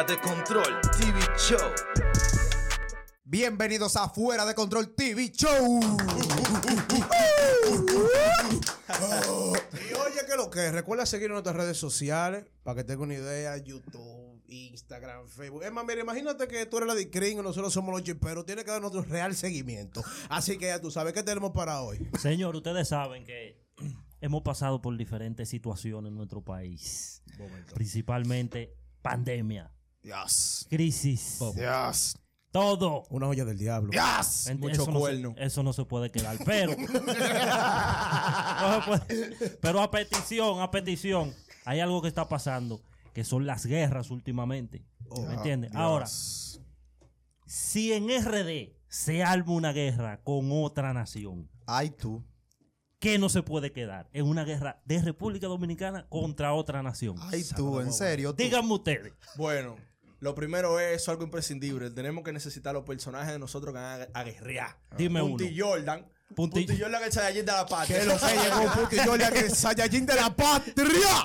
Fuera de Control TV Show. Bienvenidos a Fuera de Control TV Show. Y oye, que lo que recuerda seguir en nuestras redes sociales para que tenga una idea: YouTube, Instagram, Facebook. Es más, mira, imagínate que tú eres la de Cring y nosotros somos los chiperos. Tienes que dar nuestro real seguimiento. Así que ya tú sabes qué tenemos para hoy. Señor, ustedes saben que hemos pasado por diferentes situaciones en nuestro país. Principalmente pandemia, Dios. crisis, Dios. todo. Una olla del diablo. Ent- Mucho eso no se- cuerno. eso no se puede quedar. Pero, no se puede- pero a petición, a petición, hay algo que está pasando, que son las guerras últimamente. ¿Me entiendes? Ahora, si en RD se arma una guerra con otra nación, Ay, tú. ¿qué no se puede quedar? En una guerra de República Dominicana contra otra nación. Ay, tú, en serio. tú. Díganme ustedes. Bueno, lo primero es algo imprescindible. Tenemos que necesitar los personajes de nosotros que van a, a guerrear. Dime Punti uno. Jordan. Punti- Punti, Jordan el Saiyajin de la patria. Que lo que llegó Puti Jordan, que es Saiyajin de la patria.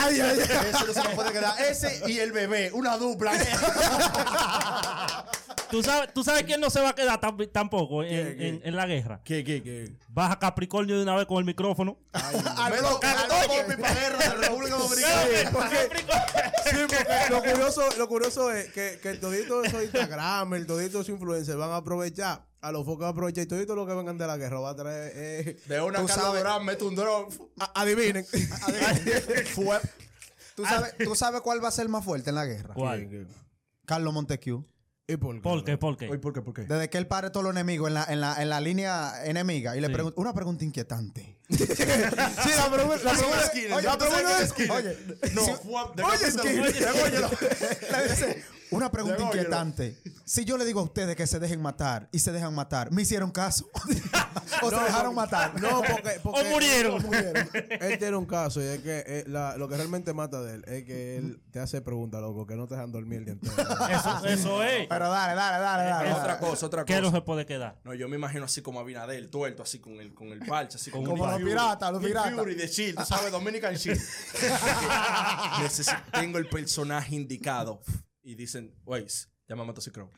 Ay, ay, ay. Eso no se nos puede quedar. Ese y el bebé, una dupla. ¿Tú sabes, ¿Tú sabes quién no se va a quedar tam- tampoco en, la guerra? ¿Qué, qué, qué? Baja Capricornio de una vez con el micrófono. Me lo cago por mi perro de la República Dominicana. Sí, porque lo curioso, lo curioso es que, que todito esos Instagram, el todito esos influencers van a aprovechar, a los focos van a aprovechar y todito lo que vengan de la guerra va a traer. eh, De una Durán, mete un dron. adivinen. Fue. ¿Tú sabes, ¿Tú sabes cuál va a ser más fuerte en la guerra? ¿Cuál? Carlos Montesquieu. ¿Y por qué? ¿Por qué? ¿Por qué? Oye, ¿por qué? ¿Por qué? Desde que él pare todos los enemigos en la, en la, en la línea enemiga y le Sí. pregunta una pregunta inquietante. Sí, la pregunta, la pregunta, oye, la pregunta es. Oye, No, si- Oye, Skinner. Le dice, una pregunta inquietante. Si yo le digo a ustedes que se dejen matar y se dejan matar, ¿me hicieron caso? ¿O se No, dejaron porque- matar? No, porque, porque- O murieron. murieron. Él tiene un caso y es que eh, la- lo que realmente mata de él es que él te hace preguntas, loco, que no te dejan dormir el día entero. Eso, eso es. Pero dale, dale, dale, dale. Otra dale. cosa, otra ¿Qué no cosa. se puede quedar? No, yo me imagino así como Abinadel, tuerto, así con el, con el parche, así con Como los piratas, los piratas. Fury de Shield, tú sabes, Dominican Shield. Tengo el personaje indicado. Y dicen, Weiss, llámame a Crow.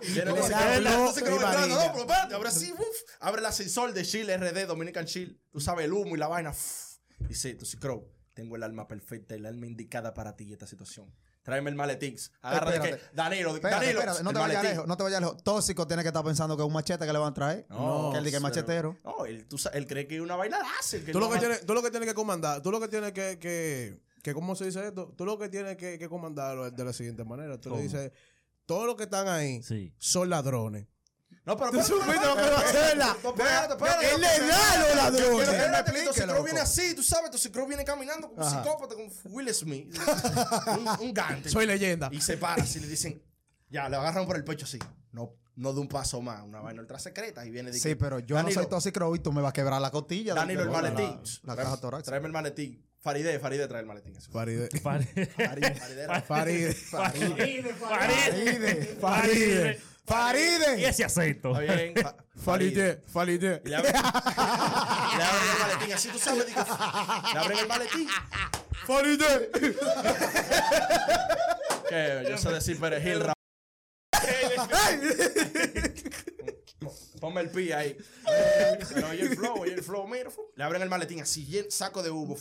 Viene entrando, no, pero espérate, abre así, uf, abre el ascensor de Shield RD, Dominican Shield. Tú sabes, el humo y la vaina. uf. Dice, Toxic Crow, tengo el alma perfecta, el alma indicada para ti y esta situación. Tráeme el maletín. Agarra de que. Danilo, Espérate, Danilo, espérate, no te vayas lejos, no te vayas lejos. Tóxico tiene que estar pensando que es un machete que le van a traer. No, que él diga el machetero. No, él, tú sa- él cree que es una vaina que Tú lo, que tú lo que tienes que comandar, tú lo que tienes que, que, que ¿cómo se dice esto? Tú lo que tienes que, que comandarlo es de la siguiente manera. Tú le ¿Cómo? dices, todos los que están ahí Sí. son ladrones. No, pero ¿Tú supiste lo que va a hacer? la- No, espérate, espérate. Él le da los ladrones. Espérate, me que explique, Crow loco. viene así, tú sabes, Toxic Crow viene caminando como un psicópata, como Will Smith. un, un gante. Soy leyenda. Y se para así, le dicen, ya, le agarran por el pecho así. No, no de un paso más, una vaina ultra secreta. Y viene de Sí, que, pero yo Danilo, no soy Tóxico y tú me vas a quebrar la costilla. Danilo, el maletín. La, la caja torácica. Tráeme el maletín. Farideh, Farideh trae el maletín. eso. Faride. Faride. Farideh. Faride. Faride. Faride. Faride. Y Faride. ese acento. Está bien. Fa- Faride. Faride. Y le abren, y le abren el maletín, así tú sabes, digo, le abren el maletín. Faride. Que yo sé decir perejil, Ponme el pi ahí. Pero oye el flow, oye el flow, mira. Le abren el maletín así, saco de humo.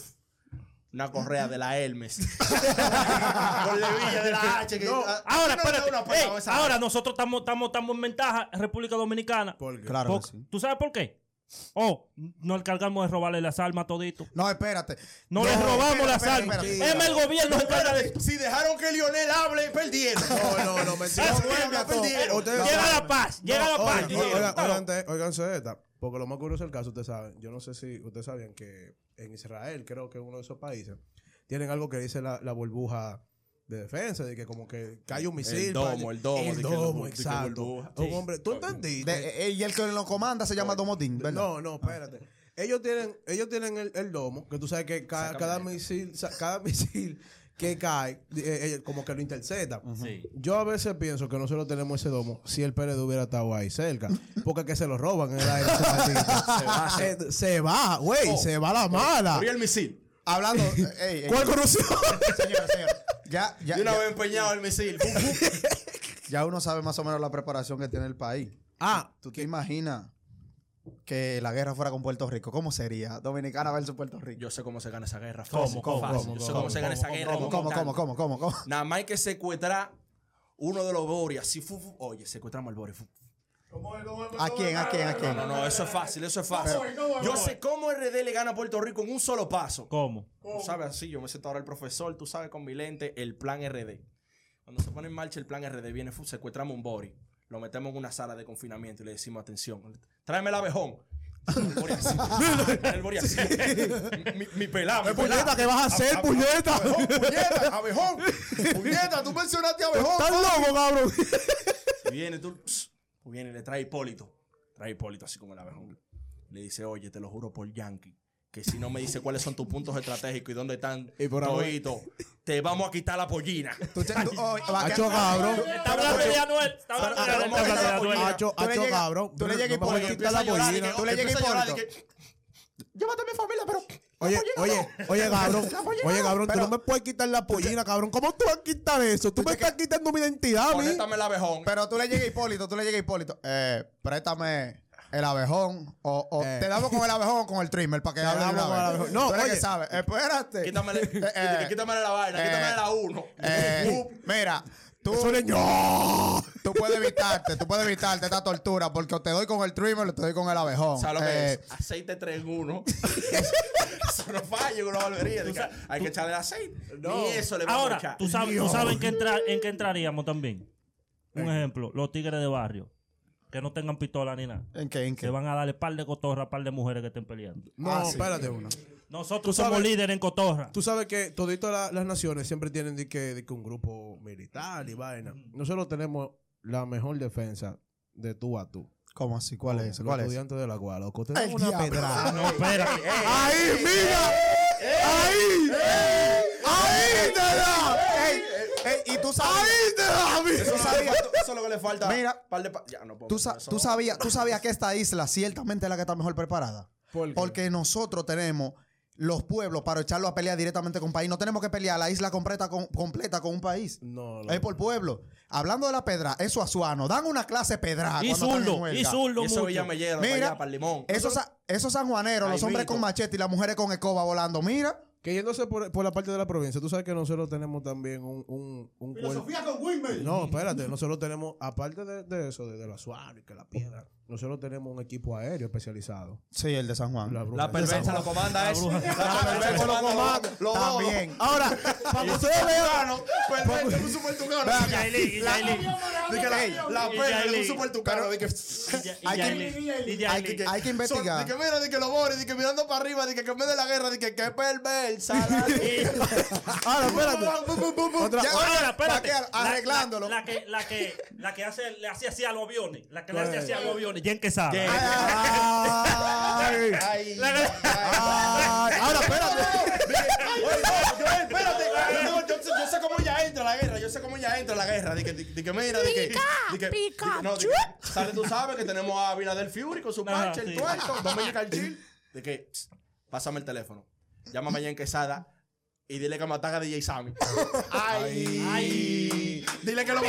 Una correa de la Hermes. Con levilla de la H. Que, ah, Ahora, ¿por qué no espérate. una Ey, ahora nosotros estamos, estamos, estamos en ventaja en República Dominicana. ¿Por qué? Claro Por- que sí. ¿Tú sabes por qué? Oh, nos encargamos de robarle las armas todito. No, espérate. No, les robamos espérate, las espérate, armas. espérate. Es el gobierno se encarga de Si dejaron que Lionel hable, perdieron. No, no, no, mentira. Ah, Llega la paz, llega la paz. Oigan, oigan, oigan, esta. Porque lo más curioso del caso, ustedes saben. Yo no sé si ustedes sabían que en Israel, creo que uno de esos países, tienen algo que dice la, la burbuja de defensa, de que como que cae un misil. domo, el domo, El domo, de que exacto. Un hombre, ¿tú entendiste? Eh, y el que lo comanda se llama Domodín, ¿verdad? No, no, espérate. Ellos tienen, ellos tienen el, el domo, que tú sabes que ca- cada, misil, cada misil que cae, eh, eh, como que lo intercepta. Sí. Yo a veces pienso que nosotros tenemos ese domo si el PLD hubiera estado ahí cerca. Porque es que se lo roban en el aire. Eh, se va, güey, Oh. se va la mala. Abrí el misil. Hablando. ey, ey, ¿Cuál corrupción? Señora, señora. Ya, ya, Y una ya- vez empeñado el misil. Ya uno sabe más o menos la preparación que tiene el país. Ah, ¿Tú te imaginas que la guerra fuera con Puerto Rico? ¿Cómo sería? Dominicana versus Puerto Rico. Yo sé cómo se gana esa guerra. ¿Cómo, Fácil, cómo, fácil. cómo, Yo sé cómo, cómo se gana cómo, esa guerra. ¿Cómo, cómo, cómo, cómo, cómo? Nada más hay que secuestrar uno de los Boris. Así, fu, fu. Oye, secuestramos al Boris. ¿A quién, a quién, a quién? No, no, eso es fácil, eso es fácil. Yo sé cómo RD le gana a Puerto Rico en un solo paso. ¿Cómo? Tú sabes así, yo me siento ahora el profesor, tú sabes con mi lente el plan RD. Cuando se pone en marcha el plan RD, viene, fu, secuestramos un Boris, lo metemos en una sala de confinamiento y le decimos, atención, tráeme el abejón. El así. Mi, mi pelado. mi puñeta, pelado. ¿qué vas a hacer, puñeta? Abejón, puñeta, abejón. Puñeta, tú mencionaste abejón. estás loco, cabrón. Y viene tú, pss, viene le trae Hipólito. Trae Hipólito así como el abejón. Le dice, oye, te lo juro por Yankee, que si no me dice cuáles son tus puntos estratégicos y dónde están Y por toditos, te vamos a quitar la pollina. Tú te- tú- oh, Hacho, que- cabrón. Está hablando de Anuel. Está hablando de Anuel. ¿cómo está que hablando de la Anuel. Hacho, Tú le hacho, llegas- cabrón. tú le llegas No y me por- la pollina. Tú le llegas y que, Llévate a mi familia, pero. Oye, oye, oye, cabrón. Oye, cabrón, tú Pero- no me puedes quitar la pollina, cabrón. ¿Cómo tú vas a quitar eso? Tú me estás quitando mi identidad a mí. Conéctame el abejón. Pero tú le llegas a Hipólito, tú le llegas a Hipólito. Eh, préstame el abejón. O, o Eh. te damos con el abejón o con el trimmer para que hable de una con el vez. abejón. No, Tú eres oye. que sabes. Espérate. Quítamele, eh, quítamele la vaina, eh, quítamele la uno. Eh, mira, tú, tú puedes evitarte, tú puedes evitarte esta tortura porque o te doy con el trimmer o te doy con el abejón. ¿Sabes lo que Eh, es? Aceite 3 en 1. Eso no falla en una barbería. que hay que echarle aceite. Ni eso le vamos a Ahora, echar. tú sabes, tú sabes en, qué entra- en qué entraríamos también. Un ejemplo, los tigres de barrio. Que no tengan pistola ni nada. ¿En qué? ¿En Que qué? van a darle par de cotorra a par de mujeres que estén peleando. No, Ah, sí. espérate una. Nosotros sabes- somos líderes en cotorra. Tú sabes que toditas la- las naciones siempre tienen de que, de que un grupo militar y vaina. Nosotros tenemos la mejor defensa de tú a tú. ¿Cómo así? ¿Cuál es? Los ¿Cuál es? estudiantes de la Guada. Loco, te El dan una diablo. pedrada. No, espérate. ¡Ahí, mira! ¡Ahí! ¡Ahí te da! Ey, ey, y tú sabes. ¡Ahí te da, Eso, no es lo que le falta. Mira. Par de pa- ya, no puedo ¿Tú, sa- sabías, tú sabías que esta isla ciertamente es la que está mejor preparada. ¿Por qué? Porque nosotros tenemos los pueblos para echarlo a pelear directamente con un país. No tenemos que pelear la isla completa con, completa con un país. No, Es por pueblo. Hablando de la pedra, eso azuano. Dan una clase pedra. Y cuando están en zurdo, y zurdo Y eso mucho. Mira, para allá, para el limón. Esos, esos sanjuaneros, los Ay, hombres con machete y las mujeres con escoba volando. Mira. Que yéndose por, por la parte de la provincia, tú sabes que nosotros tenemos también un, un, un cuerpo- No, espérate, nosotros tenemos, aparte de, de eso, de, de la suave y que la piedra, nosotros tenemos un equipo aéreo especializado. Sí, el de San Juan. La. La perversa lo comanda eso. La perversa lo comanda. Lo También. Ahora, para que ustedes vean, Perversa es un super tucano. Y Yailin, y Yailin. De que la, super tucano. De que. Y Hay que- investigar. Que mira, que lo bore, de que mirando para arriba, de que que me de la guerra, de que que perversa. ahora, espérate. Ahora, espérate. Arreglándolo. La, la que, la que, la que hace, le hace así a los aviones. La que le hace así a los aviones. Jen Quesada. ¿Qué? Ay, Ay, La- ay. ay, ahora, espérate. Oye, no, Joel, espérate. No, yo, sé- yo sé cómo ella entra a la guerra. Yo sé cómo ella entra a la guerra. De que, de, de que mira, de que. de que- de que- no, de que- sale, tú sabes que tenemos a Abinader Fury con su parche, el tuerto, Dominican Chill. De que, pásame el teléfono. Llámame allá en Quesada y dile que matan a DJ Sammy. Ay. Ay. Dile que lo mató.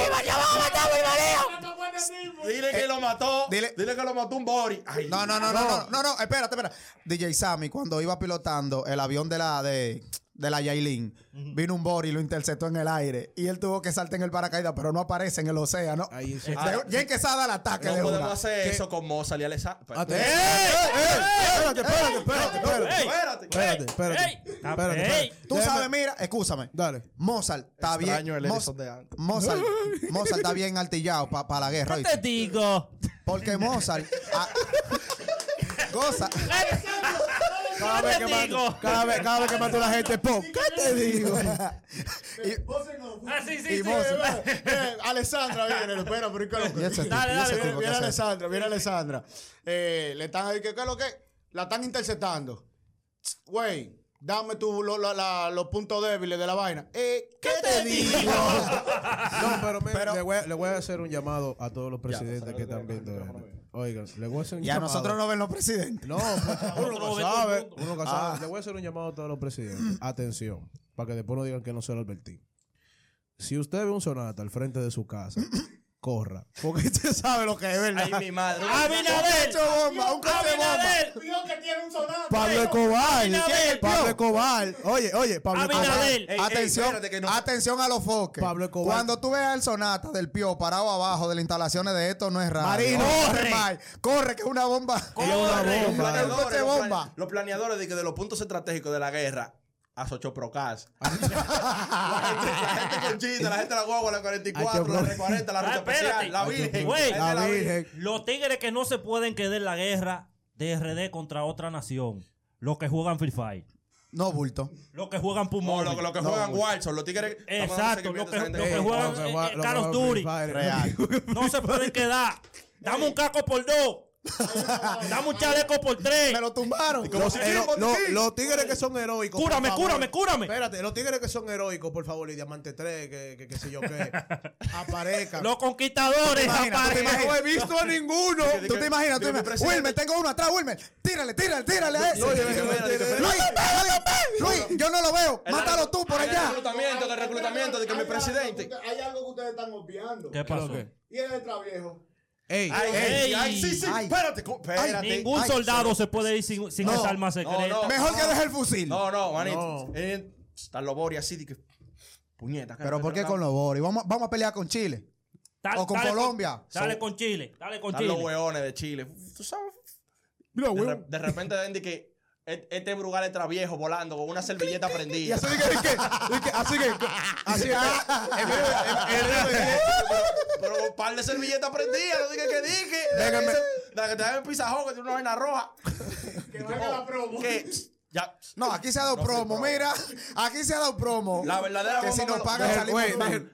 Dile que lo mató. dile- Dile, que lo mató un Bori. Ay. No, no, no, no, no, no, no, espérate, espérate. DJ Sammy, cuando iba pilotando el avión de la de, de la Yailin, vino un Bori y lo interceptó en el aire. Y él tuvo que saltar en el paracaídas, pero no aparece en el océano. Ahí sí. Ah, Jen Quesada al ataque No de podemos una. hacer eso con Mozart y. Ah, ¡Eh, eh, Espérate, espérate, espérate, espérate. Espérate. Espérate. Tú sabes, mira, escúchame. Dale. Mozart está bien. Mozart, Mozart está bien artillado para la guerra. ¿Qué te digo? Porque Mozart ah, goza. Cada vez que mato, cada vez, cada vez que mato a la gente, po, ¿qué te digo? Ah, sí, sí, Y sí. Eh, Alessandra viene, espera, pero ¿qué es lo que- Y ese tipo, Dale, y dale, ese Viene. Alessandra, viene Alessandra. Eh, le están ahí, ¿qué, es lo que? La están interceptando. Güey, dame tu, lo- la- la- los puntos débiles de la vaina. Eh, ¿qué te digo? No, pero, mira, Pero- le, voy a, le voy a hacer un llamado a todos los presidentes que están viendo esto. Oigan, le voy a hacer un Y a llamado. nosotros no ven los presidentes. No, pues, uno todo sabe. Uno que sabe. Le voy a hacer un llamado a todos los presidentes. Atención, para que después no digan que no se lo advertí. Si usted ve un sonata al frente de su casa, corra. Porque usted sabe lo que es, ¿verdad? Ay, mi madre. Abinader. Coche bomba, un coche bomba. Abinader. Pablo Escobar. Pablo Escobar. Oye, oye, Pablo Escobar. Abinader. Ey, ey, atención, que no- atención a los foques. Pablo Escobar. Cuando tú veas el sonata del Pío parado abajo de las instalaciones de esto, no es raro. Marino. corre, corre, que es una bomba. Una Corre. Los bomba. planeadores, coche los bomba. plane- Los planeadores de, que de los puntos estratégicos de la guerra a Sochoprocas. la, gente, la gente con chita, la gente de la guagua, la 44, la R40, la Ah, ruta especial, la Virgen. La Virgen. Los tigres que no se pueden quedar en la guerra de RD contra otra nación. Los que juegan Free Fire. No, bulto. Los que juegan No, Pumón. lo, lo que juegan Warzone, los tigres. Exacto, lo seguimiento que- lo juegan- eh, eh. Free Fire. Real. No se pueden quedar. Dame un caco por dos. Dame un chaleco por tres. Me lo tumbaron. Los, hero- los- los tigres que son heroicos. Cúrame, cúrame, cúrame. Espérate, los tigres que son heroicos, por favor, y Diamante 3, que, que, que sé yo qué, aparezcan. Los conquistadores. imaginas? no he visto a ninguno. ¿Tú te imaginas? ¿Tú imaginas? Wilmer, tengo uno atrás, Wilmer. Tírale, tírale, tírale a ese. Luis, yo no lo veo. Mátalo tú por el allá. reclutamiento, de reclutamiento, de que mi presidente. Hay algo que ustedes están obviando. ¿Qué pasó? Y el traviejo. Ey, Ay, Ey. ey, ay, sí, sí, Ay. espérate, espérate. Ningún Ay, soldado se puede ir sin, sin No, esa arma secreta. no. Mejor que deje el fusil. No, no, manito. No. Eh, está los Boris así de que. Puñeta. Pero ¿por qué con los Boris? Vamos, vamos a pelear con Chile. Dale- O con dale Colombia. Dale con Chile. Dale con Están los Chile. hueones de Chile. Tú sabes. mira, De, re- de repente ven de que este Brugal está viejo volando con una servilleta Y prendida. así que, y que, y que- así que, así que, de- Pero un par de servilletas prendidas, no dije que dije. La que te da el pisajón, que tiene una vaina roja. Que vaya la promo. Que ya. No, aquí se ha dado No promo, promo. mira. Aquí se ha dado promo. La verdadera Que si nos pagan salimos.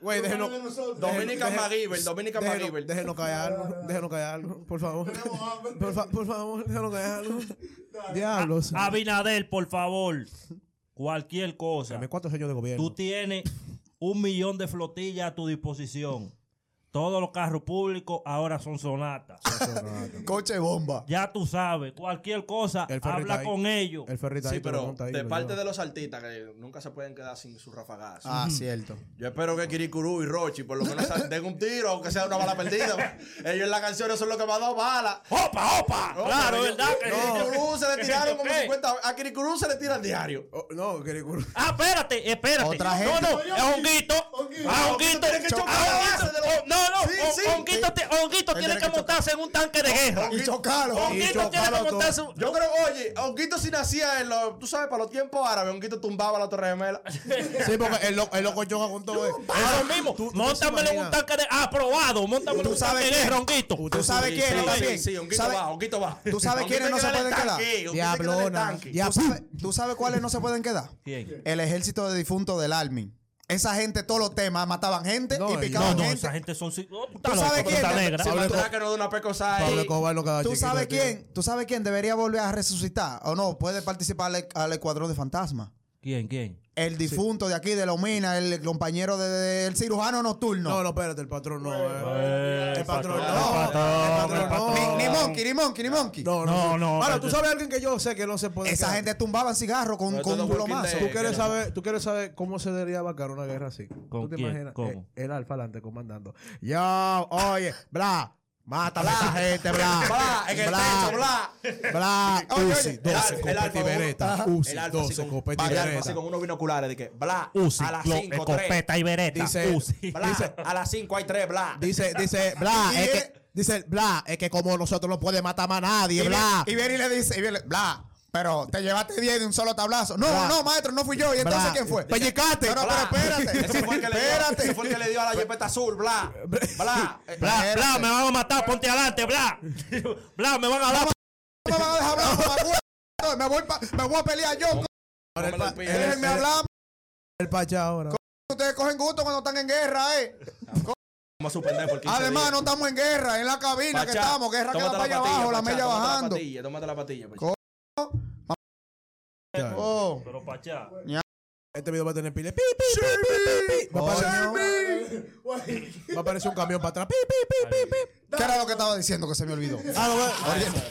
Güey, déjenos. Dominican McGiver, Dominican Déjenos, McGiver. déjenos callarnos, déjenos callarnos, por favor. Por, fa- por favor, déjenos callarnos. Diablos. Abinader, por favor. Cualquier cosa. Dame cuántos años de gobierno. Tú tienes un millón de flotillas a tu disposición. Todos los carros públicos ahora son sonatas. Coche bomba. Ya tú sabes, cualquier cosa, El habla con ellos. El ferrita Sí, pero ahí, de parte lleva. de los artistas que nunca se pueden quedar sin su rafagazo. Ah, cierto. Yo espero que Kirikuru y Rochi por lo menos den un tiro, aunque sea una bala perdida. ellos en la canción son los que me han dado balas. ¡Opa, opa! No, claro, ¿verdad? A que- Kirikuru se le tiraron como ¿Qué? 50. A Kirikuru se le tiran diario. Oh, no, Kirikuru. Ah, espérate, espérate. Otra no, gente. no, es Honguito. Ah, Honguito. tiene No, no, Sí, Hon- sí. Honguito, Honguito tiene que montarse en un tanque de guerra. Y chocarlo. Honguito tiene que montarse. Yo creo, oye, Honguito si nacía en los, tú sabes, para los tiempos árabes, Honguito tumbaba la Torre Gemela. Sí, porque el, lo- el loco choca con todo eso. Eso mismo. Móntamelo en un tanque de. Aprobado. Móntamelo en ¿Tú un sabes tanque de quién? guerra, Honguito. ¿Tú sabes quién sí, también? Sí, Honguito ¿Sabe- va, Honguito va. ¿Tú sabes quiénes no se pueden quedar? Diablona. ¿Tú sabes, ¿Tú sabes cuáles no se pueden quedar? ¿Quién? El ejército de difuntos del Army. Esa gente, todos los temas, mataban gente No, y picaban No, no, gente. esa gente son. oh, tú ¿Tú estás sabes quién? negra. Si que no de una pecosa ahí. ¿Tú sabes quién? ¿Tú sabes quién debería volver a resucitar? ¿O no? Puede participar al, al escuadrón de fantasmas. ¿Quién? ¿Quién? El difunto de aquí de Lomina, el compañero de- de- del cirujano nocturno. No, no, espérate, el patrón no. eh. Eh, El patrón patrón, no. el patrón, El el patrón no. Ni, ni Monkey, ni Monkey, ni Monkey. No, no, No, sí. no, Ahora, pero- tú sabes alguien que yo sé que no se puede. Esa quedar? gente tumbaban cigarros con, con un plomazo. ¿Tú quieres que- saber, tú quieres saber cómo se debería vacar una guerra así? ¿Con ¿Tú te quién? imaginas? ¿Cómo? Eh, El alfa adelante comandando. Yo, oye, bla, mátame a esa gente, bla. Bla, en el techo, bla. Bla, Oye, Uzi, oye, 12, el alfa, copete y bereta. Uzi, El alfa así 12, con- copete y bereta. así con unos binoculares de que, bla, Uzi, a las lo- 5, escopeta y bereta. Dice- Uzi. Bla, a las 5 hay 3, bla. Dice, dice, bla, es que, dice, bla, es que como nosotros no podemos matar más a nadie, Y, bla. y viene y le dice, y viene, bla, pero te llevaste 10 de un solo tablazo. No, Bla. no, maestro, no fui yo. ¿Y entonces Bla. quién fue? Pellicate. Pero, Bla. pero espérate. Ese fue el que le dio, espérate. ese fue el que le dio a la jepeta azul, bla. Bla. Eh, Bla, bla, me van a matar, ponte adelante, bla. Bla, me van a dar. No me van a dejar hablar, me, voy pa- me voy a pelear yo. Déjenme hablar. El pacha ahora. Ustedes cogen gusto cuando están en guerra, ¿eh? Vamos a suspender por 15 Además, días. no estamos en guerra, en la cabina que estamos. Guerra queda tómate para allá patilla, abajo, la tómate bajando. La patilla, tómate la patilla, Oh. Pero pachá. Este video va a tener pile. Pi, pi, pi, pi, pi, pi. Va a aparecer- Coño. va a aparecer un camión para atrás. Pi, pi, pi, pi, pi. ¿Qué era lo que estaba diciendo que se me olvidó? Ah, no, va-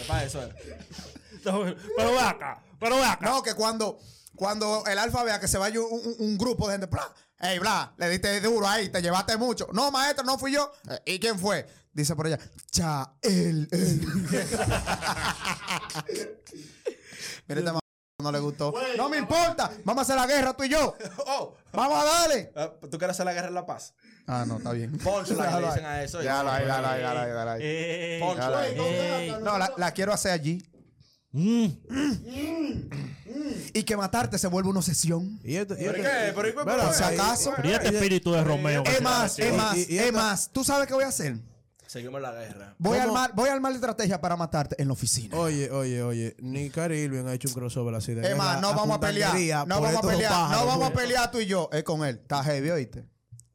Para eso era. Pero ve acá, pero ve acá. No, que cuando, cuando el alfa vea que se vaya un, un- un grupo de gente, ¡plá! Ey, bla, le diste duro ahí, te llevaste mucho. No, maestro, no fui yo. Eh, ¿Y quién fue? Dice por allá, cha, él, él. Mira, este ma- no le gustó. No me importa, vamos a hacer la guerra tú y yo. Oh, Vamos a darle. eh, ¿tú quieres hacer la guerra en la paz? Ah, no, está bien. La le Déjalo dicen a eso. Déjalo ahí, déjalo ahí. Ey, Poncho. ey. No, la, la quiero hacer allí. Mm. Y que matarte se vuelve una obsesión. ¿Y esto? y ¿Pero esto- qué? ¿Pero y si acaso. Pero y este espíritu de Romeo. Es más, es más, es esta- más. ¿Tú sabes qué voy a hacer? Seguimos la guerra. Voy a, armar, voy a armar la estrategia para matarte en la oficina. Oye, oye, oye, ni Cari Irving ha hecho un crossover así de Es más, guerra no vamos a pelear. No vamos a pelear. No vamos a pelear tú y yo. Es con él. Está heavy, ¿oíste?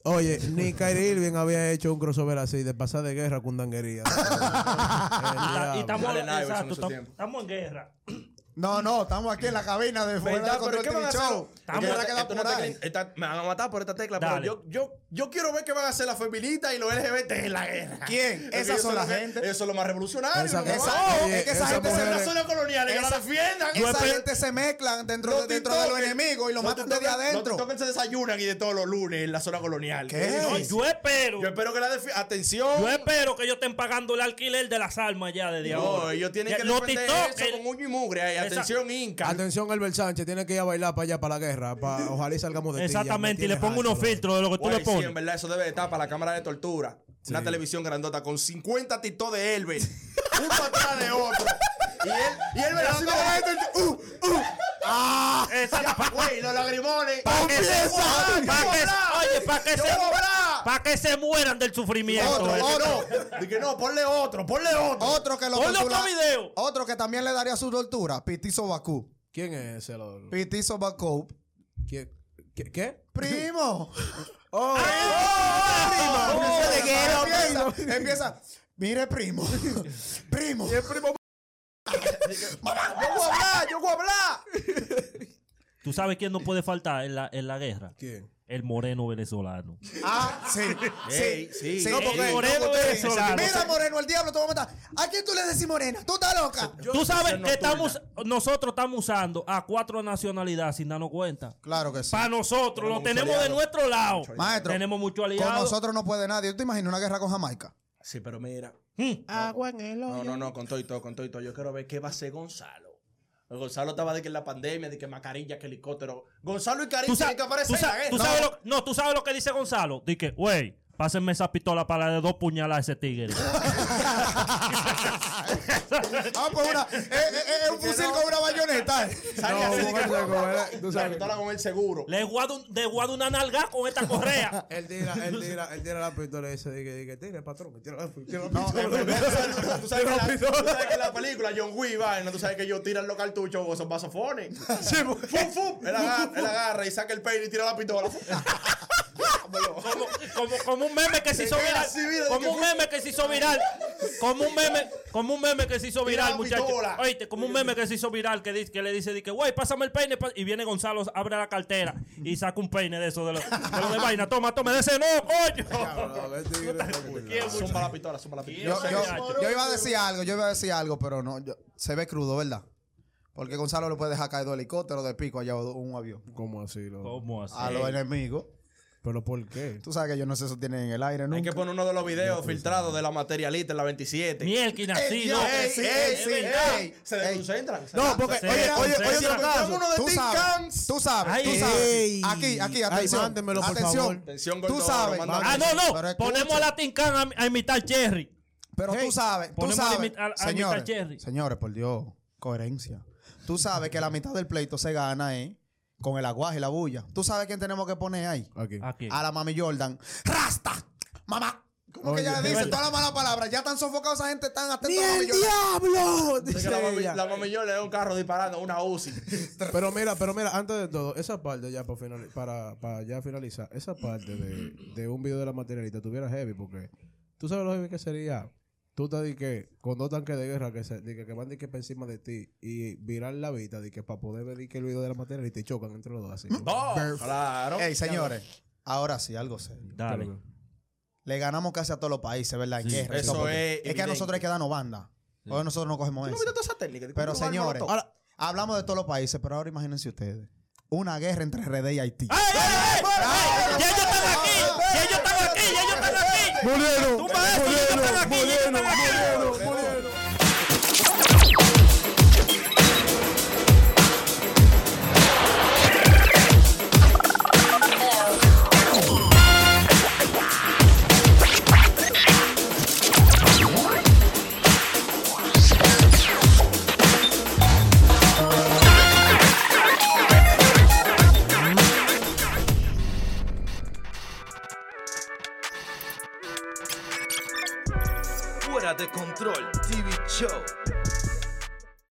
Oye, ni Kyrie Irving había hecho un crossover así de pasar de guerra con danguería. Y estamos, exacto, estamos en guerra. No, no, estamos aquí en la cabina de fuera de ¿Pero control qué van a TV hacer? show. No me van a matar por esta tecla, Dale. pero yo, yo, yo quiero ver qué van a hacer las feministas y los LGBT en la guerra. ¿Quién? Esas son la los que- gente. Ellos son los más revolucionarios. Esa- ¿no? esa- Exacto. oye, Es que esa esas gente se las zonas coloniales, que la Esa- defiendan. Esa gente se mezclan dentro, de, de los enemigos y lo los matan desde adentro. Tiktokers se desayunan y de todos los lunes en la zona colonial. ¿Qué? No, yo espero. Yo espero que la Atención. Yo espero que ellos estén pagando el alquiler de las armas ya desde No, ahora. ellos tienen que defender eso con uño y mugre. Atención, Inca. Atención, Albert Sánchez, tiene que ir a bailar para allá, para la guerra. Para, ojalá y salgamos de me Exactamente, y le pongo unos filtros de lo que tú le sí, en pones. verdad, eso debe de estar para la cámara de tortura. Una televisión grandota con 50 titos de Elber. uno atrás de otro. Y él, y él haciendo esto. Uh, uh. ¡Ah! Exacto, Güey, los lagrimones. pa' que se pa' ¡Yo que-! Oye, para que ¡Yo se! Para que se mueran del sufrimiento. Otro, eh. otro. Dije, no, ponle otro, ponle otro. Otro que lo Ponle tortura- otro video. Otro que también le daría su tortura. Pitizo Bakú. ¿Quién es ese? lo- Pitizo Bakú. ¿Quién? ¿Qué? ¿Qué? Primo. Oh, Primo. Empieza-. Mire, primo. Primo. Yo voy a hablar, yo voy a hablar. ¿Tú sabes quién no puede faltar en la, en la guerra? ¿Quién? El moreno venezolano. Ah, sí. Sí. Sí, No, porque- el moreno no, porque- venezolano. Mira, Moreno, el diablo te va a matar. ¿A quién tú le decís morena? ¿Tú estás loca? Tú sabes que estamos, nosotros estamos usando a cuatro nacionalidades sin darnos cuenta. Claro que sí. Para nosotros, Tenemos lo tenemos de nuestro lado. Maestro, tenemos mucho Con aliado. nosotros no puede nadie. ¿Tú te imaginas una guerra con Jamaica? Sí, pero mira. Hmm. Agua en el No, no, no, con todo y todo, con todo y todo. Yo quiero ver qué va a hacer Gonzalo. Gonzalo estaba de que en la pandemia, de que mascarilla, que helicóptero. Gonzalo y Karim tienen que aparecer tú sabes- tú sabes lo, no, tú sabes lo que dice Gonzalo. Dice güey, pásenme esa pistola para de dos puñaladas a ese tigre. Ah, pues una. Es es- es un fusil con una bayoneta. eh. Así que- Tú La sabes. pistola con el seguro. Le guardo, le guardo una nalga con esta correa. Él tira, él tira, él tira la pistola y dice, dice, dice, tire, patrón, tira la, tira la No, pistola. verdad, Tú sabes, que la, tú sabes que en la película John Wick va, ¿no? tú sabes que ellos tiran los cartuchos con esos vasofones. ¡Fum, fum! Él agarra, él agarra y saca el peine y tira la pistola. Como, como, como un meme que se hizo viral. Como que un meme que se hizo viral. Como un meme, como un meme que se hizo viral, muchachos. Oíste, como un meme que se hizo viral que, dice, que le dice, di que, güey, pásame el peine. pa-". Y viene Gonzalo, abre la cartera y saca un peine de eso, de lo de, lo de vaina. Toma, toma, de ese no, coño. Zumba la pistola, zumba la Yo, pistola. yo- yo iba a decir algo, yo iba a decir algo, pero no. yo- se ve crudo, ¿verdad? Porque Gonzalo le puede dejar caer dos helicópteros de pico allá o un avión. ¿Cómo así? Lo? ¿Cómo así? A los enemigos. ¿Pero por qué? Tú sabes que ellos no se sostienen en el aire Hay nunca. que poner uno de los videos filtrados de la materialista en la 27. Mielquina, Ey, sí, yo- no. ey, sí, ey, es sí, verdad. ey, Se desconcentran. No, porque, oye, oye, oye, uno de sabes, Cans. tú sabes, tú sabes. ey. Aquí, aquí, Ay, atención. mándemelo, por atención. favor. Atención, Tú sabes. Ah, no, no. Ponemos a la Tincan a, a imitar Cherry. Pero Hey, tú sabes, tú sabes. imi- a- a señores, señores, por Dios, coherencia. Tú sabes que la mitad del pleito se gana, ¿eh? Con el aguaje y la bulla. ¿Tú sabes quién tenemos que poner ahí? Aquí. Aquí. A la mami Jordan. ¡Rasta! ¡Mamá! ¿Cómo que Oye, ella le dice verdad. todas las malas palabras? Ya están sofocados esa gente, están atentos ¡Ni a la mami el Jordan. diablo! Es que Dice la mami- la mamillón le da un carro disparando, una UCI. Pero mira, pero mira, antes de todo, esa parte ya para, finali- para, para ya finalizar, esa parte de, de un video de la materialista tuviera heavy, porque tú sabes lo heavy que sería. Tú te di que con dos tanques de guerra que se di que, que van di que para encima de ti y virar la vista di que para poder ver di que el video de la materialista y chocan entre los dos así. No, claro. Ey, señores, ahora sí, algo serio. Dale. Le ganamos casi a todos los países, ¿verdad? En Sí, guerra. eso porque es que a nosotros hay que darnos banda. Hoy nosotros no cogemos ¿Tú no eso. esa técnica? Pero ¿Tú no señores, ahora hablamos de todos los países, pero ahora imagínense ustedes. Una guerra entre RD y Haití. ¡Ey, ey, ey! ¡Ey! están aquí. Ya ellos están aquí, ya ellos aquí. Moreno, Tumba